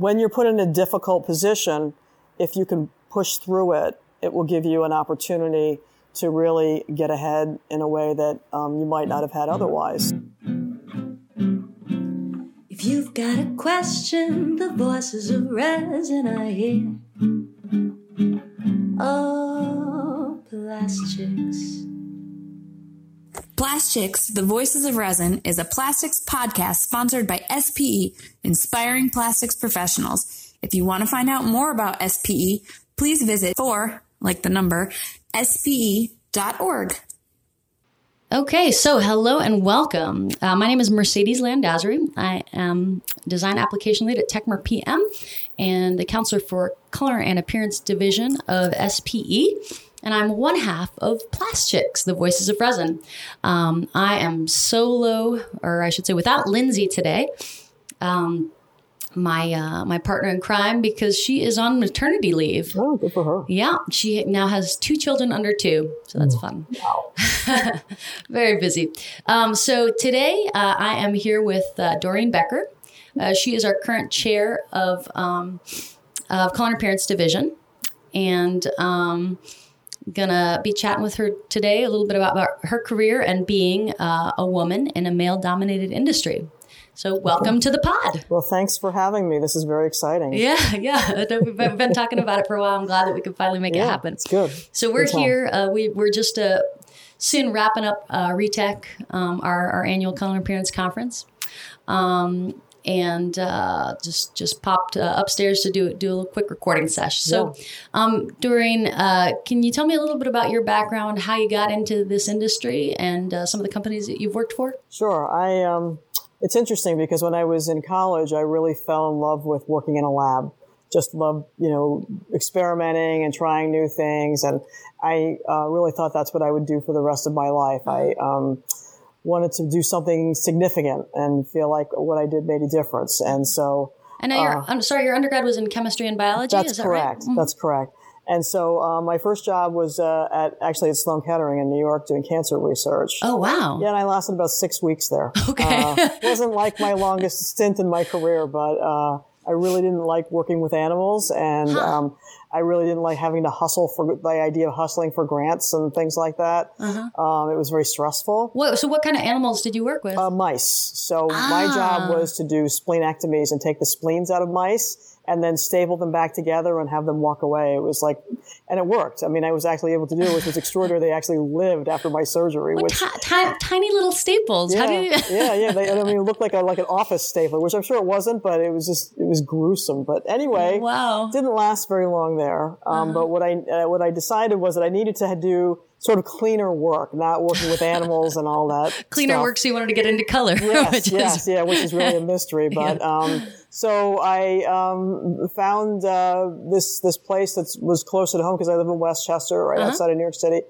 when you're put in a difficult position, if you can push through it, it will give you an opportunity to really get ahead in a way that um, you might not have had otherwise. If you've got a question, the voices of resin are here. Oh, plastics. Plastics, The Voices of Resin is a plastics podcast sponsored by SPE, Inspiring Plastics Professionals. If you want to find out more about SPE, please visit for, like the number, spe.org. Okay, so hello and welcome. Uh, my name is Mercedes Landazuri. I am design application lead at Techmer PM and the counselor for color and appearance division of SPE and I'm one half of Plastics, the Voices of Resin. Um, I am solo, or I should say, without Lindsay today. Um, my uh, my partner in crime because she is on maternity leave. Oh, good for her. Yeah, she now has two children under two, so that's fun. Wow. Very busy. Um, so today uh, I am here with uh, Doreen Becker. Uh, she is our current chair of um, of and Appearance Division, and um, gonna be chatting with her today a little bit about, about her career and being uh, a woman in a male dominated industry. So, welcome to the pod. Well, thanks for having me. This is very exciting. Yeah, yeah. We've been talking about it for a while. I'm glad that we could finally make yeah, it happen. It's good. So, we're Good here. Uh, we, we're just uh, soon wrapping up uh, RETEC, um, our, our annual Color Appearance Conference. Um, and uh, just just popped uh, upstairs to do do a little quick recording session. So, um, Doreen, uh, can you tell me a little bit about your background, how you got into this industry, and uh, some of the companies that you've worked for? Sure. I um, it's interesting because when I was in college, I really fell in love with working in a lab. Just loved, you know, experimenting and trying new things, and I uh, really thought that's what I would do for the rest of my life. I um, wanted to do something significant and feel like what I did made a difference, and so I know your I'm sorry, your undergrad was in chemistry and biology. Uh, that's is that correct. Right? That's correct. And so uh, my first job was uh, at actually at Sloan Kettering in New York doing cancer research. Oh wow! Yeah, and I lasted about six weeks there. Okay. Uh, wasn't like my longest stint in my career, but uh, I really didn't like working with animals, and Huh. um, I really didn't like having to hustle for the idea of hustling for grants and things like that. Uh-huh. Um, it was very stressful. What, so, what kind of animals did you work with? Uh, mice. So my Ah. job was to do splenectomies and take the spleens out of mice and then staple them back together and have them walk away. It was like, and it worked. I mean, I was actually able to do it, which was extraordinary. They actually lived after my surgery, What which. ti- ti- tiny little staples. Yeah, How do you? yeah, yeah. They, I mean, it looked like a, like an office stapler, which I'm sure it wasn't, but it was just it was gruesome. But anyway, Wow. Uh-huh. didn't last very long there. Um, But what I uh, what I decided was that I needed to do sort of cleaner work, not working with animals and all that. Cleaner stuff. work, so you wanted to get into color. Yes, which yes, is, yeah, which is really a mystery. But um, so I um, found uh, this this place that was closer to home because I live in Westchester, right Uh-huh. outside of New York City,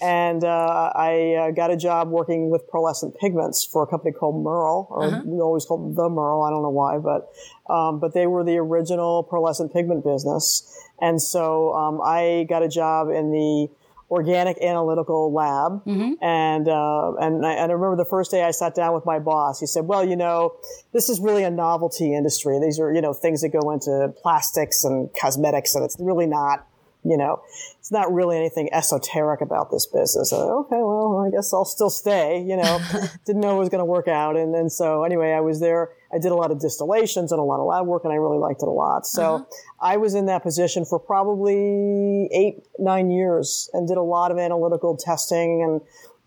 and uh, I uh, got a job working with pearlescent pigments for a company called Mearl, or Uh-huh. we always called them the Mearl. I don't know why, but um, but they were the original pearlescent pigment business, and so um, I got a job in the organic analytical lab. And, uh, and I, and I remember the first day I sat down with my boss, he said, well, you know, this is really a novelty industry. These are, you know, things that go into plastics and cosmetics and it's really not, you know, it's not really anything esoteric about this business. I, okay, well, I guess I'll still stay, you know, didn't know it was going to work out. And then so anyway, I was there. I did a lot of distillations and a lot of lab work and I really liked it a lot. So I was in that position for probably eight, nine years and did a lot of analytical testing and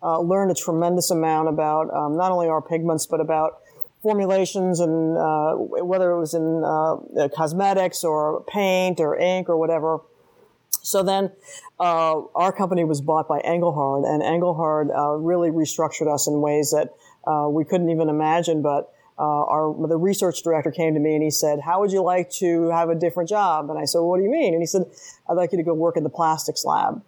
uh, learned a tremendous amount about um, not only our pigments, but about formulations and uh, whether it was in uh, cosmetics or paint or ink or whatever. So then, uh, our company was bought by Engelhard, and Engelhard uh, really restructured us in ways that uh, we couldn't even imagine. But uh, our the research director came to me and he said, "How would you like to have a different job?" And I said, well, "What do you mean?" And he said, "I'd like you to go work in the plastics lab."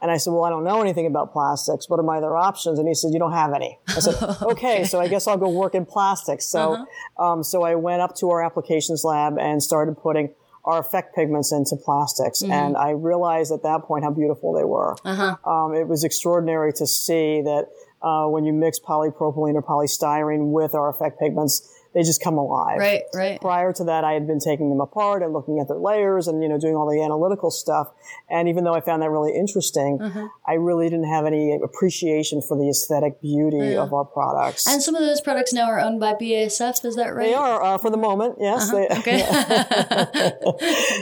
And I said, "Well, I don't know anything about plastics. What are my other options?" And he said, "You don't have any." I said, "Okay, so I guess I'll go work in plastics." So, um, so I went up to our applications lab and started putting our effect pigments into plastics. And I realized at that point how beautiful they were. Um, it was extraordinary to see that uh, when you mix polypropylene or polystyrene with our effect pigments, they just come alive. Right, right. Prior to that, I had been taking them apart and looking at their layers and, you know, doing all the analytical stuff. And even though I found that really interesting, Mm-hmm. I really didn't have any appreciation for the aesthetic beauty of our products. And some of those products now are owned by BASF. Is that right? they are, uh, for the moment, yes. Uh-huh. Okay.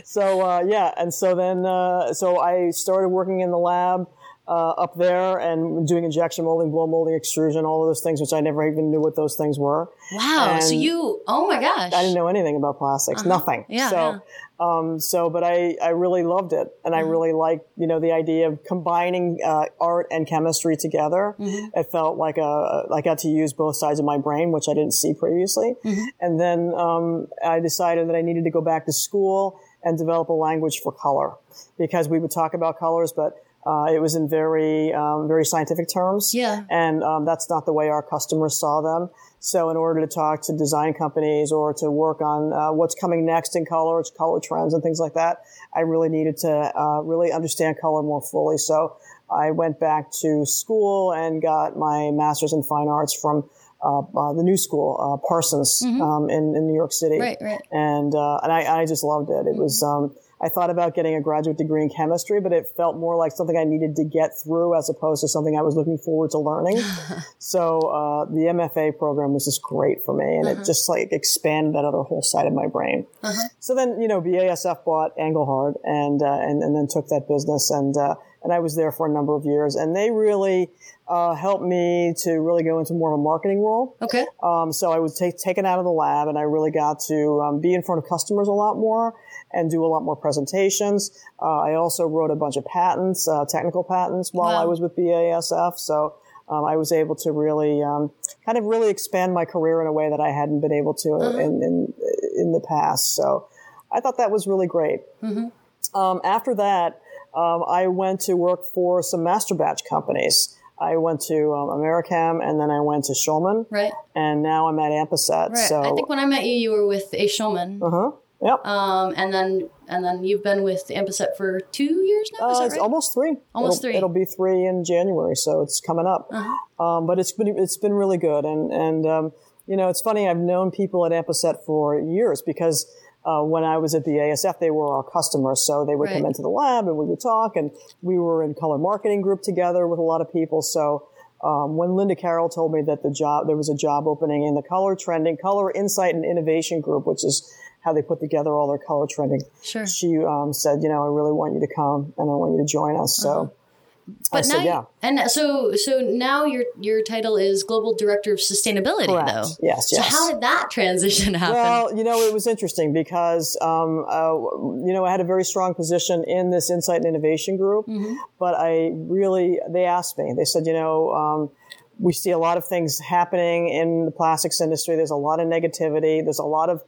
so uh, yeah, and so then uh, so I started working in the lab uh, up there and doing injection molding, blow molding, extrusion, all of those things, which I never even knew what those things were. wow. so you, oh my gosh. I didn't know anything about plastics, nothing. Uh-huh. Yeah, So, yeah. um, so, but I, I really loved it, and I Mm-hmm. really liked, you know, the idea of combining uh, art and chemistry together. Mm-hmm. It felt like a, I got to use both sides of my brain, which I didn't see previously. Mm-hmm. And then um, I decided that I needed to go back to school and develop a language for color, because we would talk about colors, but uh, it was in very, um, very scientific terms. Yeah. And um, that's not the way our customers saw them. So in order to talk to design companies or to work on uh, what's coming next in color, its color trends and things like that, I really needed to uh, really understand color more fully. So I went back to school and got my master's in fine arts from uh, uh, the new school, uh, Parsons, um, in, in New York City. Right, right. And uh, and I, I just loved it. It was. Um, I thought about getting a graduate degree in chemistry, but it felt more like something I needed to get through as opposed to something I was looking forward to learning. so uh, the MFA program was just great for me, and it just like expanded that other whole side of my brain. So then, you know, BASF bought Engelhard and uh, and and then took that business, and uh, and I was there for a number of years, and they really uh, helped me to really go into more of a marketing role. okay. Um, so I was ta- taken out of the lab and I really got to um, be in front of customers a lot more and do a lot more presentations. Uh, I also wrote a bunch of patents, uh, technical patents while Wow. I was with BASF. So um, I was able to really um, kind of really expand my career in a way that I hadn't been able to in, in, in the past. So I thought that was really great. Um, after that, um, I went to work for some master batch companies. I went to um, Americhem and then I went to Schulman Right. and now I'm at Ampacet. Right. So, I think when I met you, you were with A. Schulman. uh-huh. Yep. Um, and then and then you've been with Ampacet for two years now. Uh, it's right? almost three. Almost it'll, three. Uh-huh. It'll be three in January, so it's coming up. Um, but it's been it's been really good, and and um, you know it's funny. I've known people at Ampacet for years because uh, when I was at BASF, they were our customers, so they would come into the lab and we would talk, and we were in color marketing group together with a lot of people. So. Um, when Linda Carroll told me that the job there was a job opening in the color trending, color insight and innovation group, which is how they put together all their color trending Sure. she um, said, you know, I really want you to come and I want you to join us. So I But now, said, yeah. and so so now your your title is global director of sustainability, Correct. though. Yes, yes. So how did that transition happen? Well, you know, it was interesting because, um, uh, you know, I had a very strong position in this insight and innovation group, Mm-hmm. but I really, they asked me, they said, you know, um, we see a lot of things happening in the plastics industry. There's a lot of negativity. There's a lot of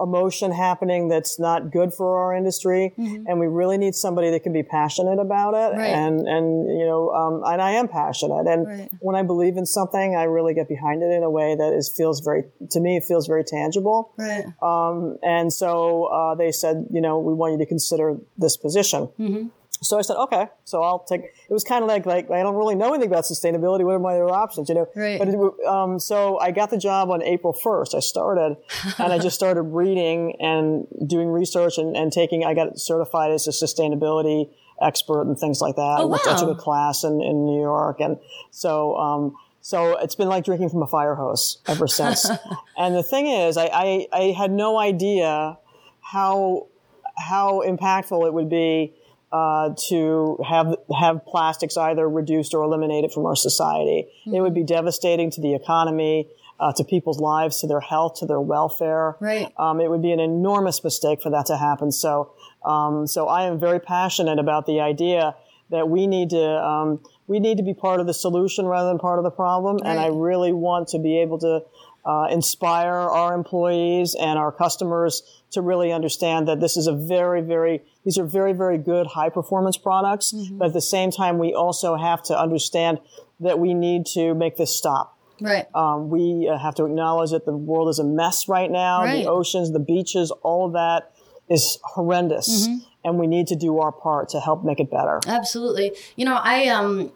emotion happening that's not good for our industry. And we really need somebody that can be passionate about it. Mm-hmm. Right. And, and, you know, um, and I am passionate. And Right. when I believe in something, I really get behind it in a way that is, feels very, to me, it feels very tangible. right. Um, And so uh, they said, you know, we want you to consider this position. Mm-hmm. So I said, okay. So I'll take. It was kind of like like I don't really know anything about sustainability. What are my other options? You know. Right. But it, um, so I got the job on April first. I started, and I just started reading and doing research and, and taking. I got certified as a sustainability expert and things like that. Oh, I, went- I took a class in, in New York, and so um, so it's been like drinking from a fire hose ever since. and the thing is, I, I I had no idea how how impactful it would be uh, to have have plastics either reduced or eliminated from our society. It would be devastating to the economy, uh, to people's lives, to their health, to their welfare. Right. Um, it would be an enormous mistake for that to happen. So, um, so I am very passionate about the idea that we need to um, we need to be part of the solution rather than part of the problem. And I really want to be able to uh, inspire our employees and our customers to really understand that this is a very, very, these are very, very good high performance products. But at the same time, we also have to understand that we need to make this stop. Right. Um, we uh, have to acknowledge that the world is a mess right now. Right. The oceans, the beaches, all of that is horrendous. And we need to do our part to help make it better. Absolutely. You know, I um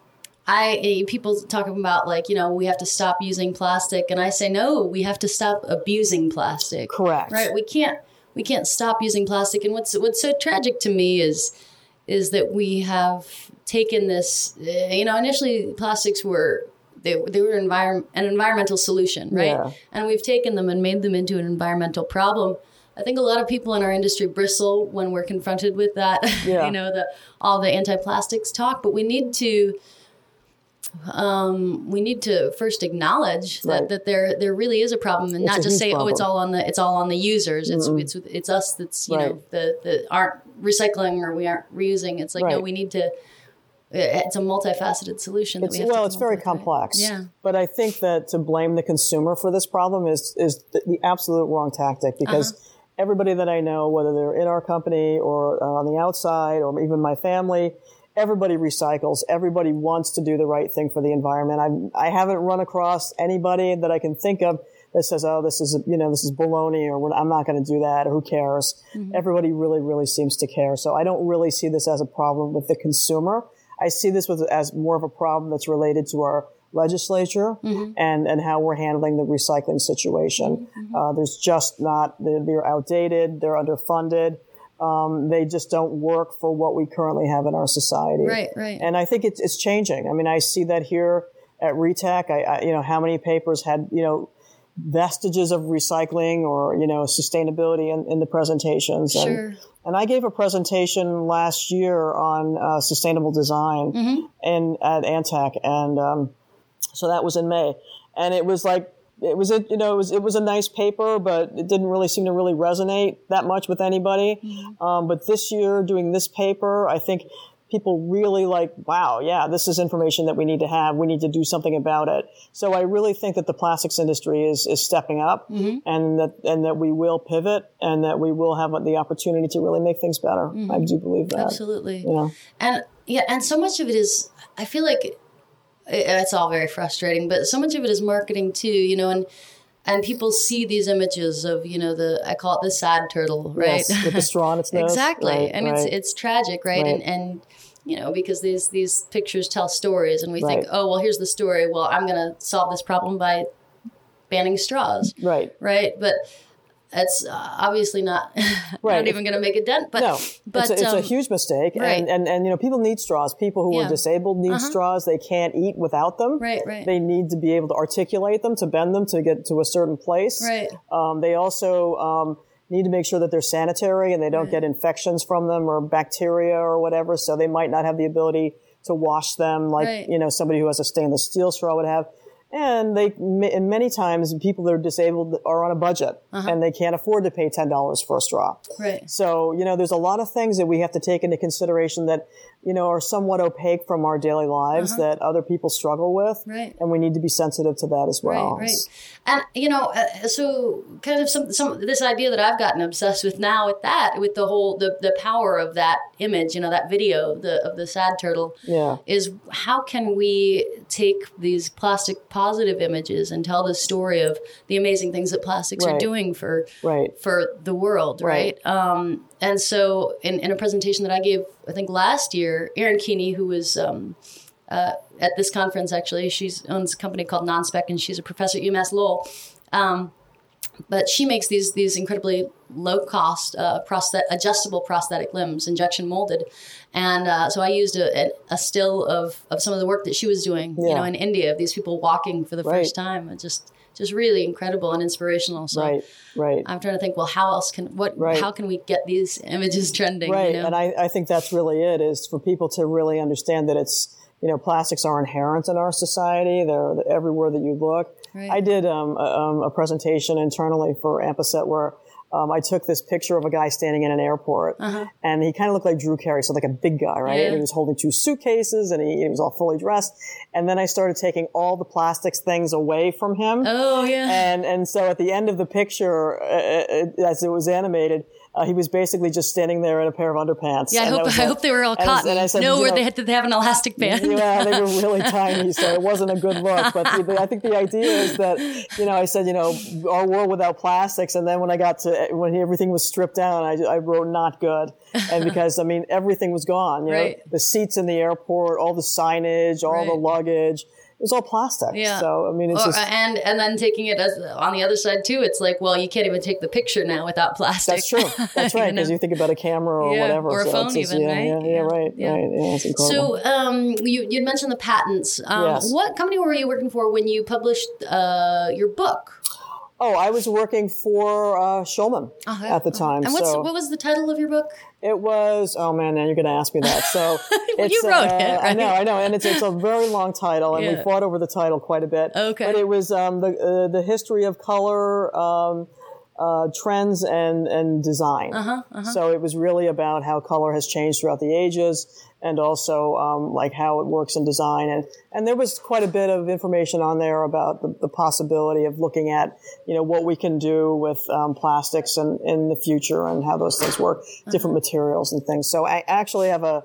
I eh, people talking about like you know we have to stop using plastic, and I say no, we have to stop abusing plastic. Correct. Right? We can't we can't stop using plastic. And what's what's so tragic to me is is that we have taken this. eh, You know, initially plastics were. They, they were environ- an environmental solution, right? Yeah. And we've taken them and made them into an environmental problem. I think a lot of people in our industry bristle when we're confronted with that. Yeah. you know, the all the anti-plastics talk, but we need to um, we need to first acknowledge that, Right. that there there really is a problem, and It's not just say, "Oh, it's all on the it's all on the users." It's it's it's us that's you know the the aren't recycling or we aren't reusing. It's like no, we need to. It's a multifaceted solution. That It's, we have to well, it's very with, right? complex. Yeah. But I think that to blame the consumer for this problem is is the, the absolute wrong tactic because Uh-huh. everybody that I know, whether they're in our company or uh, on the outside or even my family, everybody recycles. Everybody wants to do the right thing for the environment. I I haven't run across anybody that I can think of that says, "Oh, this is you know this is baloney," or "I'm not going to do that," or "Who cares?" Mm-hmm. Everybody really, really seems to care. So I don't really see this as a problem with the consumer. I see this with, as more of a problem that's related to our legislature Mm-hmm. and, and how we're handling the recycling situation. Mm-hmm. Uh, there's just not, they're, they're outdated, they're underfunded. Um, they just don't work for what we currently have in our society. Right, right. And I think it's, it's changing. I mean, I see that here at RETEC. I, I, you know, how many papers had, you know, vestiges of recycling or, you know, sustainability in, in the presentations. And, Sure. and I gave a presentation last year on uh, sustainable design Mm-hmm. in at Antec, and um, so that was in May, and it was like it was a you know it was it was a nice paper, but it didn't really seem to really resonate that much with anybody. Mm-hmm. Um, but this year, doing this paper, I think people really like, wow, yeah, this is information that we need to have. We need to do something about it. So I really think that the plastics industry is is stepping up, Mm-hmm. and that and that we will pivot, and that we will have the opportunity to really make things better. I do believe that. Mm-hmm. Absolutely. Know. And yeah, and so much of it is, I feel like it's all very frustrating, but so much of it is marketing too, you know, and and people see these images of, you know, the I call it the sad turtle, right? Yes, with the straw in its nose. exactly. Right, and it's right. it's tragic, right? Right. And and you know, because these these pictures tell stories and we think, "Oh, well, here's the story. Well, I'm going to solve this problem by banning straws." right. Right? But that's uh, obviously not Right. not even going to make a dent, but No, but it's, a, it's a um, huge mistake, right. and, and and you know people need straws. People who Yeah. are disabled need straws. They can't eat without them. Right, right. They need to be able to articulate them, to bend them, to get to a certain place. Right. Um, they also um, need to make sure that they're sanitary and they don't get infections from them or bacteria or whatever. So they might not have the ability to wash them like Right. you know somebody who has a stainless steel straw would have. And they, and many times, people that are disabled are on a budget Uh-huh. and they can't afford to pay ten dollars for a straw. Right. So, you know, there's a lot of things that we have to take into consideration that, you know, are somewhat opaque from our daily lives that other people struggle with. Uh-huh. Right. And we need to be sensitive to that as well. Right, right. And you know, uh, so kind of some some this idea that I've gotten obsessed with now with that, with the whole the the power of that image, you know, that video the of the sad turtle. Yeah. Is how can we take these plastic positive images and tell the story of the amazing things that plastics are doing for Right. for the world, right? Right. Um, and so, in, in a presentation that I gave, I think last year, Erin Keaney, who was um, uh, at this conference, actually, she owns a company called Nonspec, and she's a professor at UMass Lowell. Um, but she makes these these incredibly low cost uh, prosthet- adjustable prosthetic limbs, injection molded, and uh, so I used a, a, still of of some of the work that she was doing, you know, in India of these people walking for the Right. first time. It's just just really incredible and inspirational. So Right. Right. I'm trying to think. Well, how else can what? Right. How can we get these images trending? Right. You know? And I, I think that's really it is for people to really understand that it's, you know, plastics are inherent in our society. They're everywhere that you look. Right. I did um, a, um, a presentation internally for Ampacet where um, I took this picture of a guy standing in an airport, and he kind of looked like Drew Carey, so like a big guy, right? Uh-huh. Yeah. And he was holding two suitcases, and he, he was all fully dressed. And then I started taking all the plastics things away from him. oh yeah. And and so at the end of the picture, uh, uh, as it was animated, uh, he was basically just standing there in a pair of underpants. Yeah, I hope I hope they were all And I- cotton. and I said, no, where know, they had to have an elastic band. yeah, they were really tiny, so it wasn't a good look. But the, the, I think the idea is that, you know, I said, you know, our world without plastics, and then when I got to when everything was stripped down, I, I wrote not good, and because I mean everything was gone. You Right. know, the seats in the airport, all the signage, all the luggage, it was all plastic. Yeah. So I mean, it's Or- just and and then taking it as on the other side too, it's like, well, you can't even take the picture now without plastic. that's true. That's right. You Because know? you, think about a camera or Yeah, whatever, or a so phone just- even, yeah, right? Yeah, yeah, Yeah. right, right. Yeah, it's incredible. So um, you you'd mentioned the patents. Um, Yes. What company were you working for when you published uh, your book? Oh, I was working for uh, Schulman Okay. at the time. And what's so what was the title of your book? It was. Oh man, now you're going to ask me that. So Well, you wrote it, I know, I know, and it's it's a very long title, and Yeah. we fought over the title quite a bit. Okay. but it was um, the uh, the history of color. Um, uh, trends and and design. Uh-huh, So it was really about how color has changed throughout the ages, and also um, like how it works in design. And and there was quite a bit of information on there about the, the possibility of looking at you know what we can do with um, plastics and in the future and how those things work, different materials and things. So I actually have a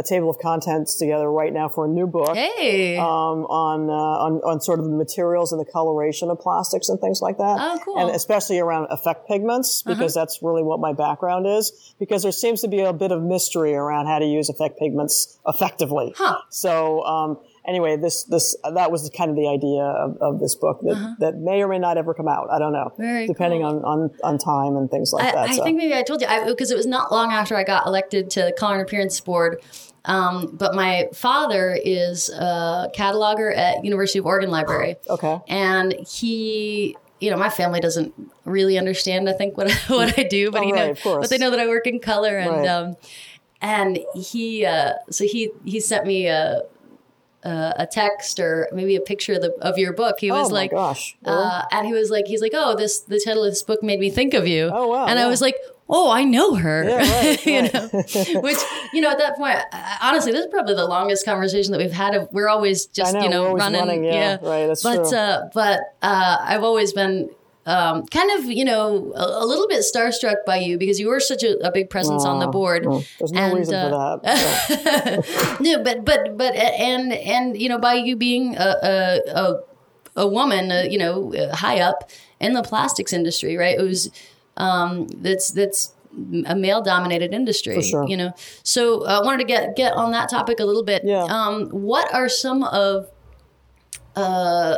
a table of contents together right now for a new book Hey. um, on, uh, on on sort of the materials and the coloration of plastics and things like that. Oh, cool. Uh-huh. And especially around effect pigments because that's really what my background is. Because there seems to be a bit of mystery around how to use effect pigments effectively. Huh. So um, anyway, this this that was kind of the idea of, of this book that, that may or may not ever come out. I don't know, Uh-huh. Very depending on, on on time and things like I, that. I so. think maybe I told you because it was not long after I got elected to the Color and Appearance Board. Um, but my father is a cataloger at University of Oregon Library, okay. and he, you know, my family doesn't really understand. I think what what I do, but Oh, he right, know, but they know that I work in color, and Right. um, and he, uh, so he he sent me a. A a text or maybe a picture of, the, of your book. He was oh like, gosh. Really? uh, and he was like, he's like, oh, this the title of this book made me think of you. Oh, wow, And I was like, oh, I know her. Yeah, right, you right. know, which you know at that point, honestly, this is probably the longest conversation that we've had. Of we're always just know, you know running, running, yeah, right, that's but true. uh, but uh, I've always been. Um, kind of, you know, a, a little bit starstruck by you because you were such a, a big presence on the Oh, board. well, There's no And, reason uh, for that. so. No, but but but and and you know, by you being a a a, a woman, uh, you know, uh, high up in the plastics industry, right? It was um, that's that's a male dominated industry, sure. you know. So uh, I wanted to get get on that topic a little bit. Yeah. Um, what are some of uh,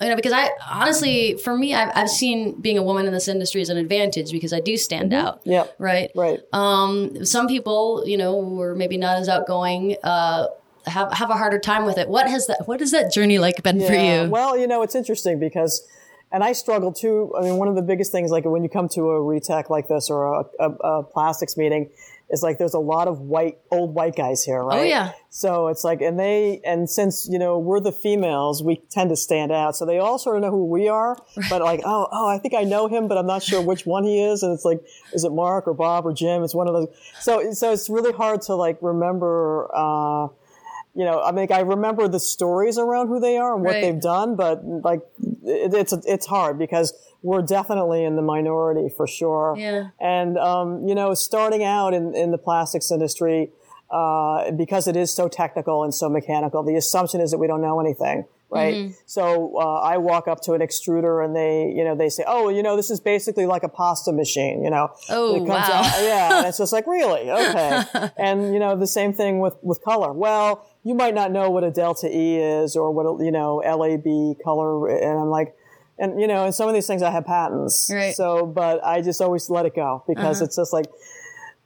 you know, because I honestly, for me, I've, I've seen being a woman in this industry as an advantage because I do stand out. Mm-hmm. Yep. Right. Right. Um, some people, you know, were maybe not as outgoing, uh, have have a harder time with it. What has that? What has that journey like been for you? Well, you know, it's interesting because, and I struggle too. I mean, one of the biggest things, like when you come to a RETEC like this or a, a, a plastics meeting, is like there's a lot of white, old white guys here, right? Oh, yeah. So it's like, and they, and since, you know, we're the females, we tend to stand out. So they all sort of know who we are, but like, oh, oh, I think I know him, but I'm not sure which one he is. And it's like, is it Mark or Bob or Jim? It's one of those. So, so it's really hard to like remember, uh, you know, I mean, I remember the stories around who they are and what Right. they've done, but like, it, it's it's hard because we're definitely in the minority for sure. Yeah. And um, you know, starting out in in the plastics industry, uh, because it is so technical and so mechanical, the assumption is that we don't know anything. Right. Mm-hmm. So, uh, I walk up to an extruder and they, you know, they say, Oh, you know, this is basically like a pasta machine, you know, Oh, It comes wow. out- yeah. And it's just like, really? Okay. and, you know, the same thing with, with color. Well, you might not know what a delta E is or what, a, you know, LAB color. And I'm like, and, you know, and some of these things I have patents. Right. Uh-huh. So, but I just always let it go because it's just like,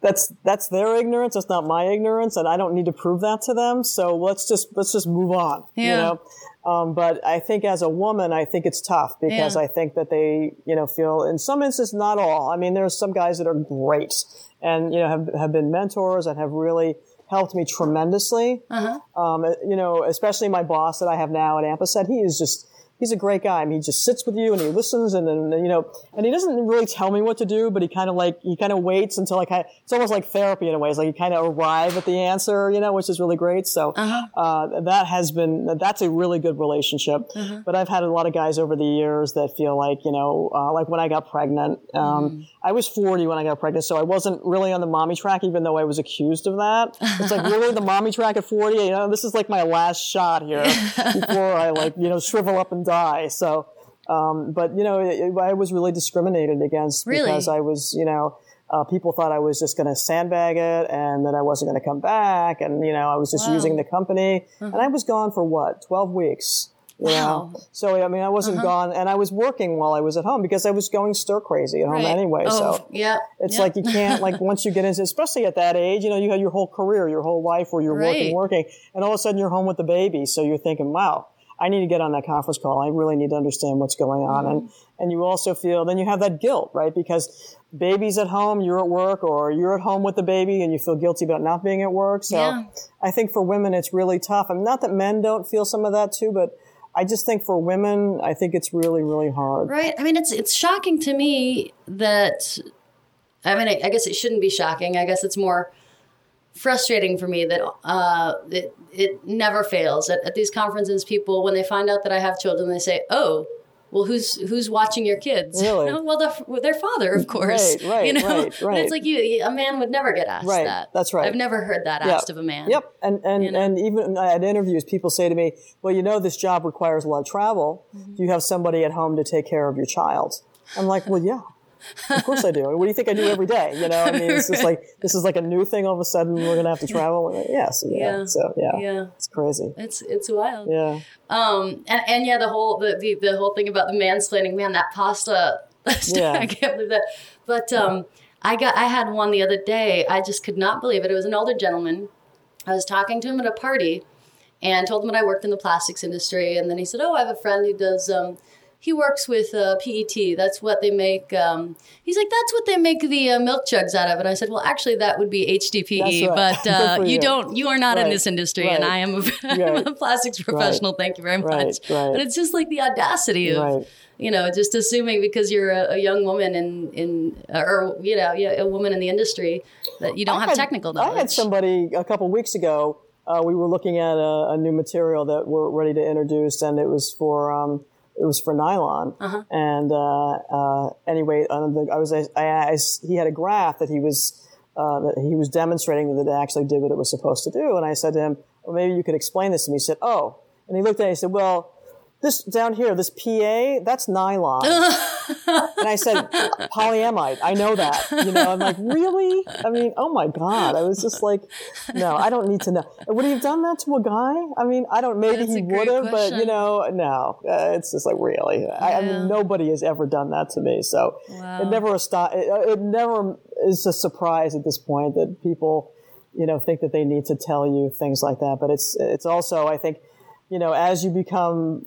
that's, that's their ignorance. That's not my ignorance. And I don't need to prove that to them. So let's just, let's just move on, you Yeah. know? Um, but I think as a woman, I think it's tough because Yeah. I think that they, you know, feel in some instances, not all. I mean, there's some guys that are great and, you know, have, have been mentors and have really helped me tremendously. Uh-huh. Um, you know, especially my boss that I have now at Ampacet, he is just, he's a great guy. I mean, he just sits with you and he listens and then, you know, and he doesn't really tell me what to do, but he kind of like, he kind of waits until like, I, it's almost like therapy in a way. It's like you kind of arrive at the answer, you know, which is really great. So, uh, that has been, that's a really good relationship. But I've had a lot of guys over the years that feel like, you know, uh, like when I got pregnant, um, I was 40 when I got pregnant, so I wasn't really on the mommy track, even though I was accused of that. It's like, really, the mommy track at 40? You know, this is like my last shot here before I, like, you know, shrivel up and die. So, um, but, you know, it, I was really discriminated against Really? because I was, you know, uh, people thought I was just going to sandbag it and that I wasn't going to come back. And, you know, I was just Wow. using the company. And I was gone for what, 12 weeks? You Wow. know? So, I mean, I wasn't gone and I was working while I was at home because I was going stir crazy at home Right. anyway. Oh, so yeah. it's yeah. like you can't like once you get into especially at that age, you know, you have your whole career, your whole life where you're Right. working, working, and all of a sudden you're home with the baby. So you're thinking, wow, I need to get on that conference call. I really need to understand what's going on. And Mm-hmm. and you also feel then you have that guilt, right? Because baby's at home, you're at work, or you're at home with the baby and you feel guilty about not being at work. So Yeah. I think for women it's really tough. I mean not that men don't feel some of that too, but I just think for women, I think it's really, really hard. Right. I mean, it's it's shocking to me that. I mean, I, I guess it shouldn't be shocking. I guess it's more frustrating for me that uh, it it never fails at, at these conferences. People when they find out that I have children, they say, "Oh." Well, who's who's watching your kids? Really? No, well, the, their father, of course. Right, right, you know? right, But right. it's like you, you- a man would never get asked Right, that. that's right. I've never heard that asked of a man. Yep. And and, You know? and even at interviews, people say to me, "Well, you know, this job requires a lot of travel. Mm-hmm. Do you have somebody at home to take care of your child?" I'm like, "Well, yeah." Of course I do. What do you think I do every day? You know, I mean, it's just like this is like a new thing. All of a sudden, we're gonna have to travel. Like, yes, yeah. Yeah. So yeah, Yeah. it's crazy. It's it's wild. Yeah, Um, and, and yeah, the whole the, the the whole thing about the mansplaining, man, that pasta. Yeah. I can't believe that. But um, I got I had one the other day. I just could not believe it. It was an older gentleman. I was talking to him at a party, and told him that I worked in the plastics industry. And then he said, "Oh, I have a friend who does." Um, he works with uh, PET. That's what they make. Um, he's like, that's what they make the uh, milk jugs out of. And I said, well, actually, that would be HDPE, right. but uh, you you. don't. You are not in this industry, and I am a, I'm a plastics professional. Thank you very much. Right, right. But it's just like the audacity of, Right. you know, just assuming because you're a, a young woman in in or you know, a woman in the industry that you don't I have had- technical knowledge. I had somebody a couple weeks ago. Uh, we were looking at a, a new material that we're ready to introduce, and it was for um, it was for nylon. Uh-huh. And uh, uh, anyway, uh, the, I was I, I, he had a graph that he was uh, that he was demonstrating that it actually did what it was supposed to do. And I said to him, "Well, maybe you could explain this to me." He said, "Oh," and he looked at it. and He said, "Well." This down here, this PA, that's nylon. And I said, polyamide. I know that. You know, I'm like, really? I mean, oh my God. I was just like, no, I don't need to know. Would he have done that to a guy? I mean, I don't, maybe That's he would have, but you know, no. Uh, it's just like, really? I, I mean, nobody has ever done that to me. So Wow. it never, ast- it, it never is a surprise at this point that people, you know, think that they need to tell you things like that. But it's, it's also, I think, you know, as you become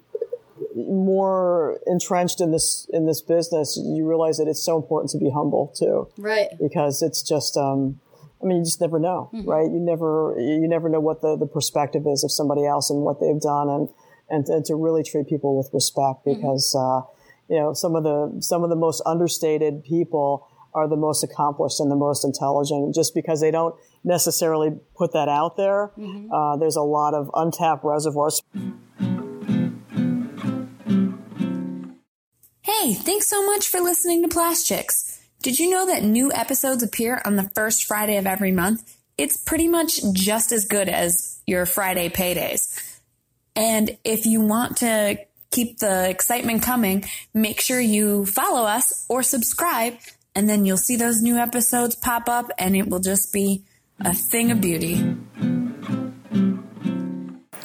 more entrenched in this in this business, you realize that it's so important to be humble too, right. because it's just. Um, I mean, you just never know, right? You never you never know what the, the perspective is of somebody else and what they've done, and and, and to really treat people with respect because uh, you know some of the some of the most understated people are the most accomplished and the most intelligent just because they don't necessarily put that out there. Uh, there's a lot of untapped reservoirs. Hey, thanks so much for listening to Plastics. Did you know that new episodes appear on the first Friday of every month? It's pretty much just as good as your Friday paydays. And if you want to keep the excitement coming, make sure you follow us or subscribe, and then you'll see those new episodes pop up, and it will just be a thing of beauty.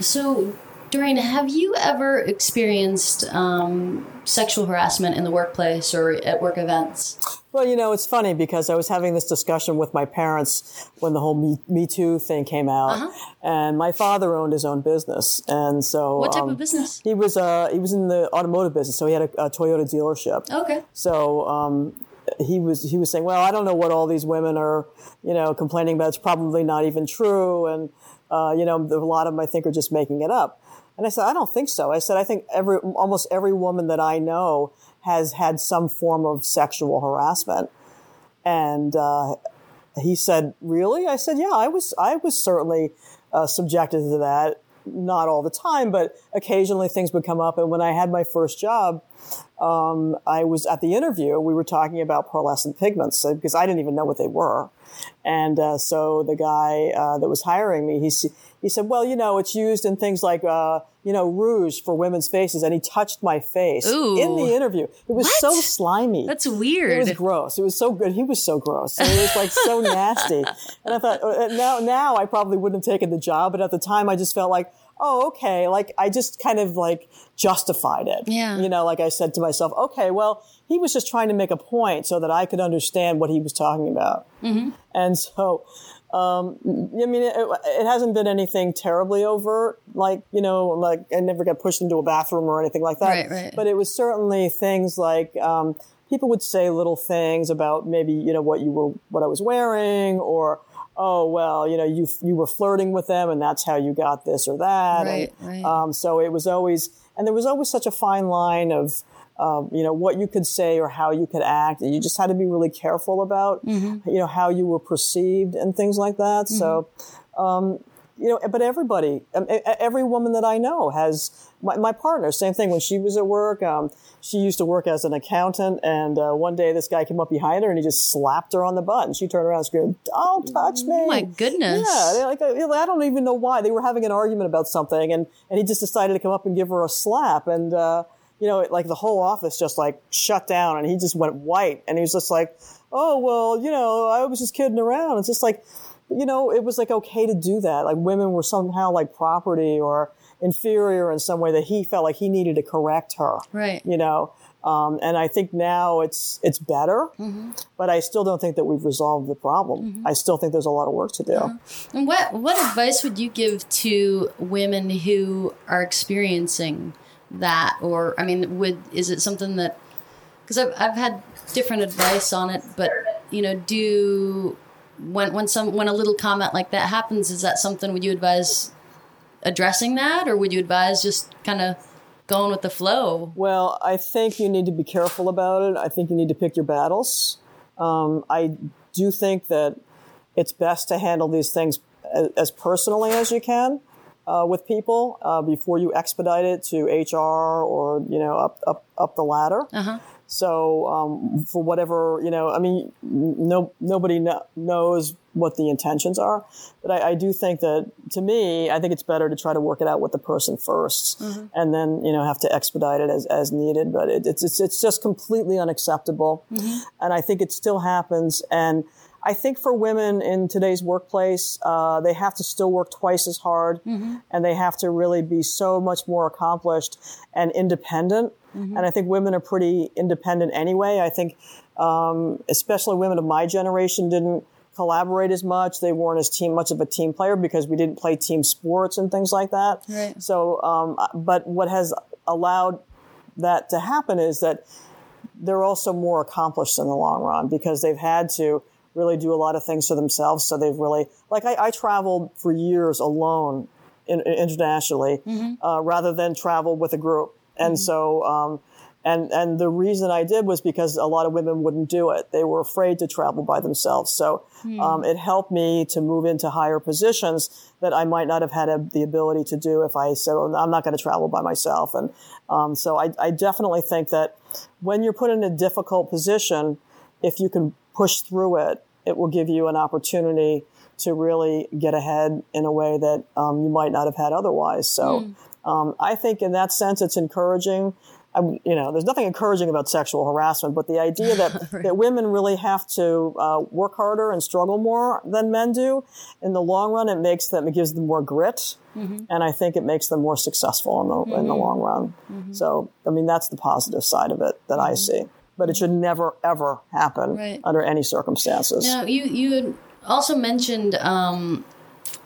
So, Doreen, have you ever experienced um, sexual harassment in the workplace or at work events? Well, you know, it's funny because I was having this discussion with my parents when the whole Me, Me Too thing came out, Uh-huh. and my father owned his own business, and so What type um, of business? He was uh, he was in the automotive business, so he had a, a Toyota dealership. Okay. So um, he was he was saying, well, I don't know what all these women are, you know, complaining about. It's probably not even true, and uh, you know, a lot of them I think are just making it up. And I said, I don't think so. I said, I think every almost every woman that I know has had some form of sexual harassment. And uh, he said, "Really?" I said, "Yeah, I was. I was certainly uh, subjected to that. Not all the time, but occasionally things would come up. And when I had my first job, um, I was at the interview. We were talking about pearlescent pigments because I didn't even know what they were. And uh, so the guy uh, that was hiring me, he he said, "Well, you know, it's used in things like uh, you know rouge for women's faces." And he touched my face Ooh. in the interview. It was so slimy. That's weird. It was gross. It was so good. He was so gross. And it was like so nasty. And I thought uh, now, now I probably wouldn't have taken the job, but at the time I just felt like, oh, okay. Like I just kind of like justified it. Yeah. You know, like I said to myself, okay, well, he was just trying to make a point so that I could understand what he was talking about. Mm-hmm. And so, um, I mean, it, it hasn't been anything terribly overt, like, you know, like I never got pushed into a bathroom or anything like that. Right, right. But it was certainly things like, um, people would say little things about maybe, you know, what you were, what I was wearing or, oh, well, you know, you, you were flirting with them and that's how you got this or that. Right, and, right. Um, so it was always, and there was always such a fine line of, um, you know, what you could say or how you could act. And you just had to be really careful about, Mm-hmm. you know, how you were perceived and things like that. So, um, you know, but everybody, um, every woman that I know has, my, my partner, same thing. When she was at work, um, she used to work as an accountant. And uh, one day this guy came up behind her and he just slapped her on the butt. And she turned around and screamed, Don't touch me. Oh my goodness. Yeah, like, I I don't even know why. They were having an argument about something and, and he just decided to come up and give her a slap. And, uh, you know, like the whole office just like shut down and he just went white and he was just like, oh, well, you know, I was just kidding around. It's just like, you know, it was like okay to do that. Like women were somehow like property or inferior in some way that he felt like he needed to correct her. Right. You know, um, and I think now it's it's better, but I still don't think that we've resolved the problem. I still think there's a lot of work to do. And what what advice would you give to women who are experiencing that, or I mean, would is it something that? Because I've I've had different advice on it, but you know, do when when some when a little comment like that happens, is that something would you advise addressing that, or would you advise just kind of going with the flow? Well, I think you need to be careful about it. I think you need to pick your battles. Um, I do think that it's best to handle these things as, as personally as you can uh, with people uh, before you expedite it to HR or you know up up up the ladder. So um, for whatever you know, I mean, no nobody kno- knows what the intentions are, but I, I do think that to me, I think it's better to try to work it out with the person 1st and then you know have to expedite it as, as needed. But it, it's it's it's just completely unacceptable, and I think it still happens. And I think for women in today's workplace, uh, they have to still work twice as hard, and they have to really be so much more accomplished and independent. And I think women are pretty independent anyway. I think, um, especially women of my generation, didn't collaborate as much. They weren't as team much of a team player because we didn't play team sports and things like that. Right. So, um, but what has allowed that to happen is that they're also more accomplished in the long run because they've had to really do a lot of things for themselves. So they've really, like I, I traveled for years alone in, internationally uh, rather than travel with a group. And so, um, and, and the reason I did was because a lot of women wouldn't do it. They were afraid to travel by themselves. So, um, it helped me to move into higher positions that I might not have had a, the ability to do if I said, "Oh, I'm not going to travel by myself. And, um, so I, I definitely think that when you're put in a difficult position, if you can push through it, it will give you an opportunity to really get ahead in a way that um, you might not have had otherwise. So um, I think in that sense, it's encouraging. I'm, you know, there's nothing encouraging about sexual harassment, but the idea that, that women really have to uh, work harder and struggle more than men do, in the long run, it makes them, it gives them more grit, and I think it makes them more successful in the in the long run. So, I mean, that's the positive side of it that I see. But it should never ever happen Right. under any circumstances. Now, you you had also mentioned, um,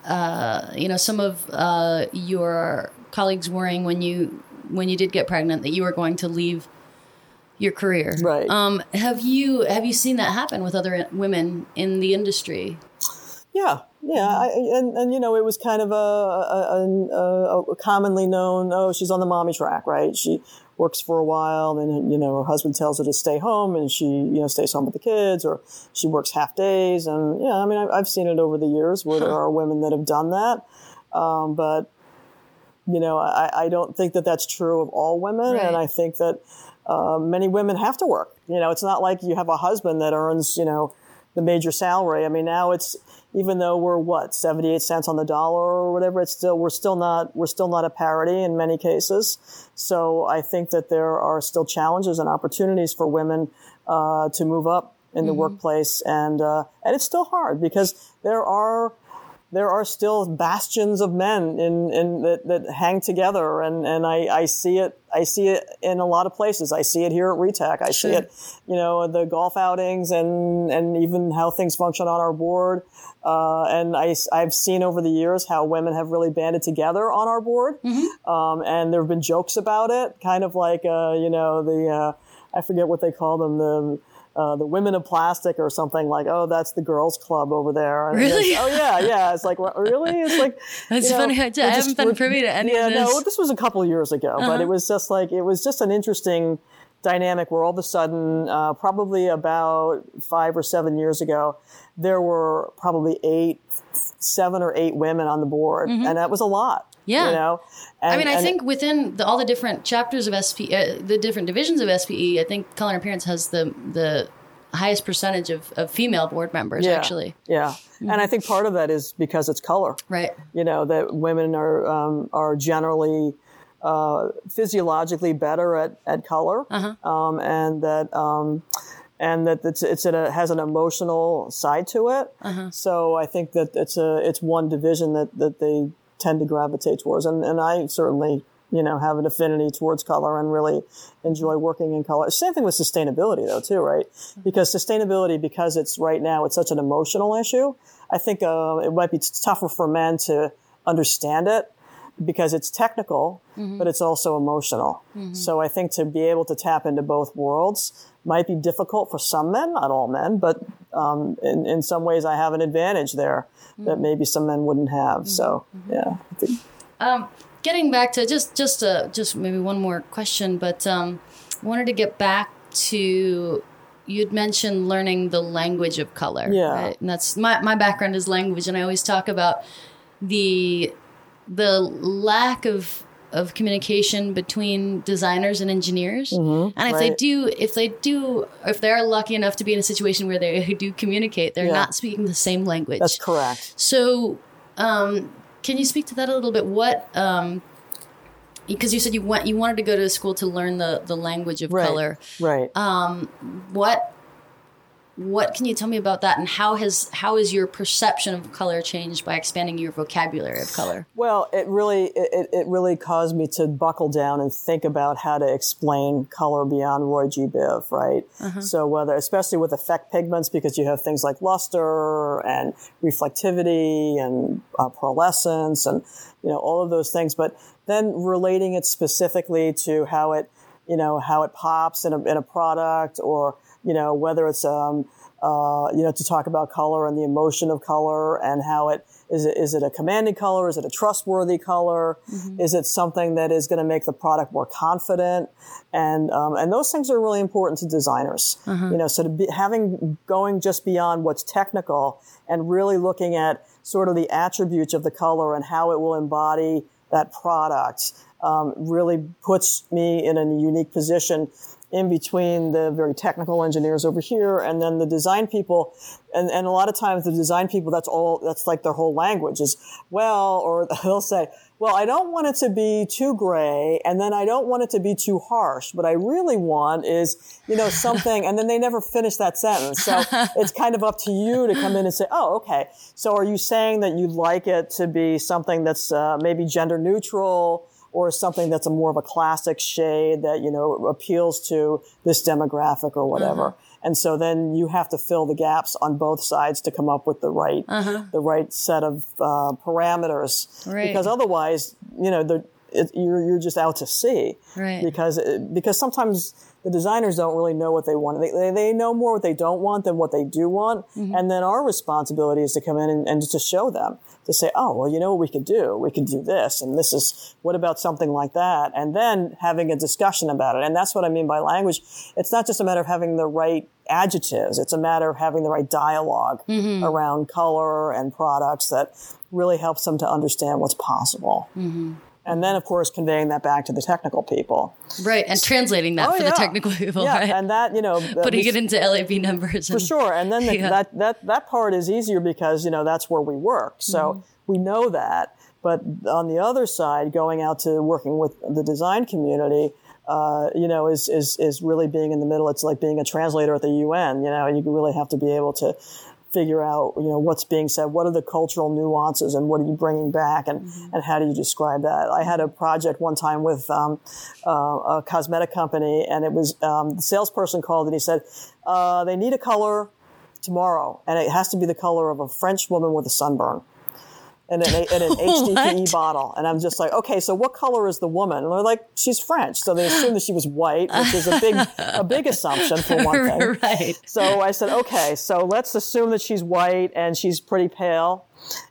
uh, you know, some of uh, your colleagues worrying when you when you did get pregnant that you were going to leave your career. Right. Um, have you have you seen that happen with other women in the industry? Yeah, yeah, I, and and you know, it was kind of a, a, a, a commonly known. Oh, she's on the mommy track, right? She works for a while, then you know, her husband tells her to stay home, and she you know stays home with the kids, or she works half days, and yeah, I mean, I, I've seen it over the years where there are women that have done that, um, but you know, I, I don't think that that's true of all women, Right. and I think that uh, many women have to work. You know, it's not like you have a husband that earns, you know, the major salary. I mean, now it's even though we're what 78 cents on the dollar or whatever, it's still we're still not we're still not a parity in many cases. So I think that there are still challenges and opportunities for women uh, to move up in the Mm-hmm. workplace, and uh, and it's still hard because there are there are still bastions of men in, in that, that hang together and, and I, I see it I see it in a lot of places. I see it here at RETEC. I see it, you know, the golf outings and, and even how things function on our board. Uh, and I, I've seen over the years how women have really banded together on our board. Um, and there have been jokes about it, kind of like, uh, you know, the, uh, I forget what they call them, the, uh, the women of plastic or something like, oh, that's the girls club over there. And Really? oh yeah, yeah. It's like, what, really? It's like, That's you know, funny. I, we're I just- haven't been privy to any yeah, of this. Uh-huh. no, this was a couple of years ago, but it was just like, it was just an interesting dynamic where all of a sudden, uh, probably about five or seven years ago, there were probably eight, seven or eight women on the board. And that was a lot. Mm-hmm. Yeah. You know? I mean, I and- think within the, all the different chapters of SP, uh, the different divisions of SPE, I think Color and Appearance has the the highest percentage of, of female board members. yeah, Actually, Yeah. And I think part of that is because it's color. right? you know that women are um, are generally uh, physiologically better at, at color, um, and that um, and that it's it's a, has an emotional side to it. So I think that it's a it's one division that, that they tend to gravitate towards, and and I certainly you know have an affinity towards color and really enjoy working in color. Same thing with sustainability though too, right? Because sustainability, because it's right now it's such an emotional issue. I think uh, it might be tougher for men to understand it because it's technical, but it's also emotional. So I think to be able to tap into both worlds might be difficult for some men, not all men, but um, in, in some ways I have an advantage there that maybe some men wouldn't have. So yeah, I think Getting back to just just uh, just maybe one more question, but um, I wanted to get back to you'd mentioned learning the language of color. Yeah. right? and that's my my background is language, and I always talk about the the lack of of communication between designers and engineers. and if they do, if they do, if they're lucky enough to be in a situation where they do communicate, they're Yeah. not speaking the same language. that's correct. So, um, can you speak to that a little bit? What, um, because you said you went, you wanted to go to school to learn the the language of Right. color. Right. What, what can you tell me about that, and how has how has your perception of color changed by expanding your vocabulary of color? Well, it really it, it- it really caused me to buckle down and think about how to explain color beyond Roy G. Biv, right? So whether, especially with effect pigments, because you have things like luster and reflectivity and uh, pearlescence and you know all of those things, but then relating it specifically to how it you know how it pops in a, in a product or you know whether it's um, uh, you know to talk about color and the emotion of color and how it is it, is it a commanding color? Is it a trustworthy color? Is it something that is going to make the product more confident? And um, and those things are really important to designers. You know so to be having going just beyond what's technical and really looking at sort of the attributes of the color and how it will embody that product um, really puts me in a unique position in between the very technical engineers over here and then the design people. And, and a lot of times the design people that's all that's like their whole language is well or they'll say well i don't want it to be too gray and then i don't want it to be too harsh. What i really want is you know something and then they never finish that sentence. So it's kind of up to you to come in and say oh okay. So are you saying that you'd like it to be something that's uh, maybe gender neutral or something that's a more of a classic shade that you know appeals to this demographic or whatever. Uh-huh. And so then you have to fill the gaps on both sides to come up with the right the right set of uh, parameters. Uh-huh. Right. Because otherwise, you know, the, it, you're you're just out to sea. Right. Because it, because sometimes the designers don't really know what they want. They, they, they know more what they don't want than what they do want. Mm-hmm. And then our responsibility is to come in and, and just to show them, to say, oh, well, you know what we could do? We could do this. And this is, what about something like that? And then having a discussion about it. And that's what I mean by language. It's not just a matter of having the right adjectives. It's a matter of having the right dialog Mm-hmm. around color and products that really helps them to understand what's possible. And then, of course, conveying that back to the technical people. Right, and translating that Oh, for yeah. the technical people, Yeah, right? and that, you know, Putting least- it into LAB numbers. for and- sure. And then the, Yeah. that, that, that part is easier because, you know, that's where we work. So Mm-hmm. we know that. But on the other side, going out to working with the design community, uh, you know, is, is, is really being in the middle. It's like being a translator at the UN. You know, you really have to be able to figure out, you know, what's being said, what are the cultural nuances and what are you bringing back and, and how do you describe that? I had a project one time with, um, uh, a cosmetic company and it was, um, the salesperson called and he said, uh, they need a color tomorrow and it has to be the color of a French woman with a sunburn. In an, in an HDPE bottle. And I'm just like, okay, so what color is the woman? And they're like, she's French. So they assumed that she was white, which is a big, a big assumption for one thing. right. So I said, okay, so let's assume that she's white and she's pretty pale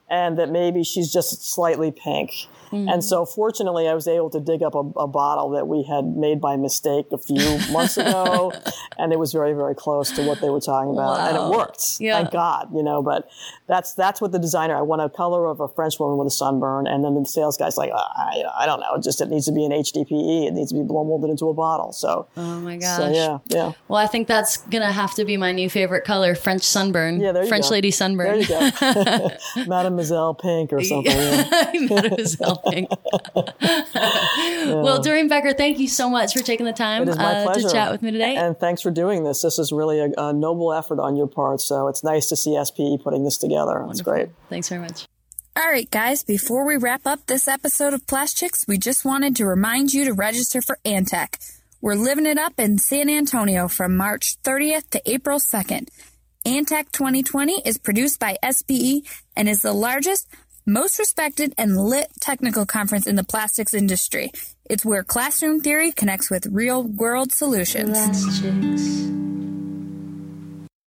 and that maybe she's just slightly pink. And so fortunately, I was able to dig up a, a bottle that we had made by mistake a few months ago. And it was very, very close to what they were talking about. And it worked. Yeah. Thank God, you know, but that's, that's what the designer, I want a color of a French woman with a sunburn. And then the sales guy's like, "Ah, I, I don't know. It just, it needs to be an HDPE. It needs to be blow molded into a bottle. So, Oh my gosh. so yeah, yeah. Well, I think that's gonna have to be my new favorite color: French sunburn. Yeah, there you French go. lady There sunburn. you go. Mademoiselle Pink or something. yeah. Mademoiselle Pink. Well, Doreen Becker, thank you so much for taking the time It is my uh, pleasure. to chat with me today. And thanks for doing this. This is really a, a noble effort on your part. So it's nice to see SPE putting this together. It's great. Thanks very much. All right, guys, before we wrap up this episode of Plastics, we just wanted to remind you to register for Antec. We're living it up in San Antonio from March 30th to April 2nd. Antec 2020 is produced by SPE and is the largest, most respected, and lit technical conference in the plastics industry. It's where classroom theory connects with real world solutions. Plastics.